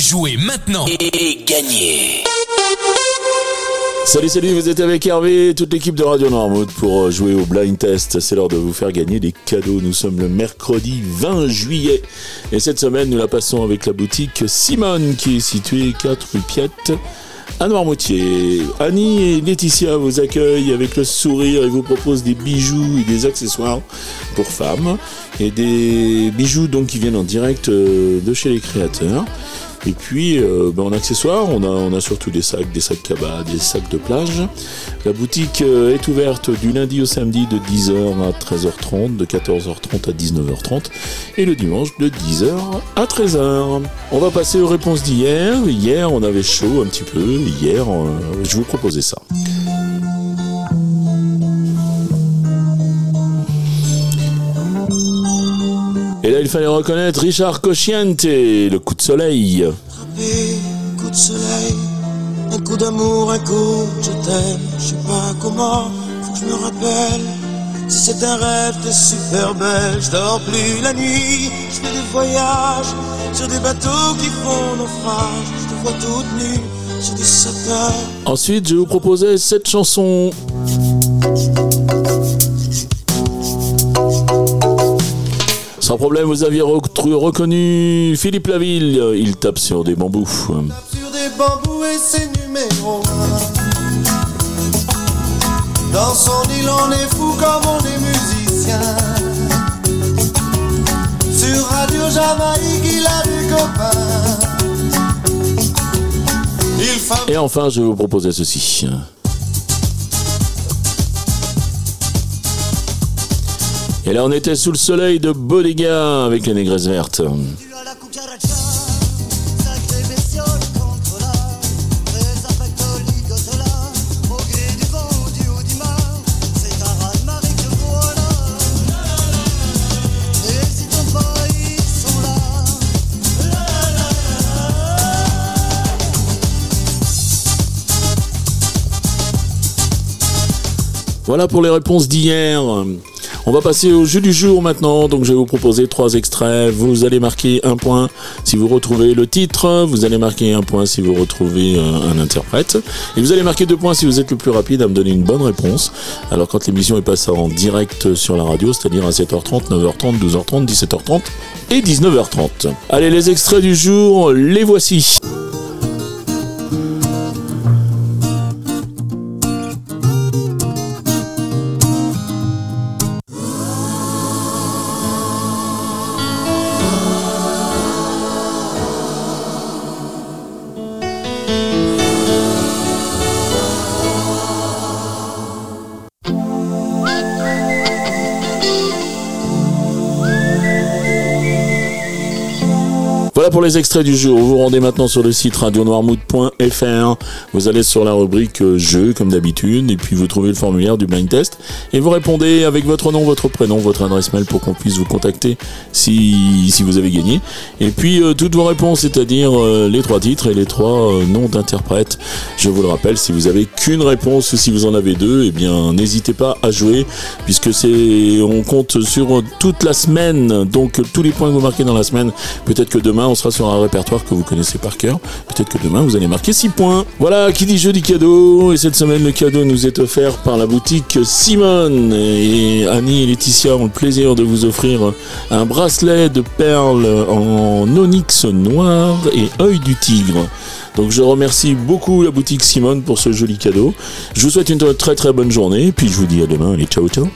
Jouez maintenant et gagnez Salut, salut, vous êtes avec Hervé, toute l'équipe de Radio Noirmouth pour euh, jouer au blind test. C'est l'heure de vous faire gagner des cadeaux. Nous sommes le mercredi 20 juillet et cette semaine nous la passons avec la boutique Simone qui est située 4 rue Piette à Noirmoutier. Annie et Laetitia vous accueillent avec le sourire et vous proposent des bijoux et des accessoires pour femmes et des bijoux donc qui viennent en direct euh, de chez les créateurs. Et puis, euh, ben, en accessoires, on a, on a surtout des sacs, des sacs cabas, des sacs de plage. La boutique euh, est ouverte du lundi au samedi de 10h à 13h30, de 14h30 à 19h30 et le dimanche de 10h à 13h. On va passer aux réponses d'hier. Hier, on avait chaud un petit peu. Hier, euh, je vous proposais ça. Et là, il fallait reconnaître Richard Cosciente, le coup de soleil. Frappé, coup de soleil, un coup d'amour, un coup, je t'aime, je sais pas comment, faut que je me rappelle. Si c'est un rêve, t'es super belle, je dors plus la nuit, je fais des voyages sur des bateaux qui font naufrage, je te vois toute nue sur des satins. Ensuite, je vous proposais cette chanson. Sans problème, vous aviez reconnu Philippe Laville. Il tape sur des bambous. Sur des bambous et ses numéros Dans son île on est fou comme on est musicien Sur Radio Jamaïque il a des copains Il fabrique Et enfin, je vais vous proposer ceci. Et là, on était sous le soleil de Bodega avec les négresses vertes. Voilà pour les réponses d'hier. On va passer au jeu du jour maintenant. Donc je vais vous proposer trois extraits. Vous allez marquer un point si vous retrouvez le titre. Vous allez marquer un point si vous retrouvez euh, un interprète. Et vous allez marquer deux points si vous êtes le plus rapide à me donner une bonne réponse. Alors quand l'émission est passée en direct sur la radio, c'est-à-dire à 7h30, 9h30, 12h30, 17h30 et 19h30. Allez, les extraits du jour, les voici. thank you Voilà pour les extraits du jour. Vous vous rendez maintenant sur le site radionoirmouth.fr. Vous allez sur la rubrique euh, jeu comme d'habitude et puis vous trouvez le formulaire du blind test et vous répondez avec votre nom, votre prénom, votre adresse mail pour qu'on puisse vous contacter si, si vous avez gagné. Et puis euh, toutes vos réponses, c'est-à-dire euh, les trois titres et les trois noms d'interprètes. Je vous le rappelle, si vous avez qu'une réponse ou si vous en avez deux, eh bien n'hésitez pas à jouer puisque c'est on compte sur toute la semaine. Donc tous les points que vous marquez dans la semaine, peut-être que demain on sera sur un répertoire que vous connaissez par cœur. Peut-être que demain vous allez marquer 6 points. Voilà, qui dit jeudi cadeau. Et cette semaine le cadeau nous est offert par la boutique Simone. Et Annie et Laetitia ont le plaisir de vous offrir un bracelet de perles en onyx noir et œil du tigre. Donc je remercie beaucoup la boutique Simone pour ce joli cadeau. Je vous souhaite une très très bonne journée. Puis je vous dis à demain. Allez, ciao ciao.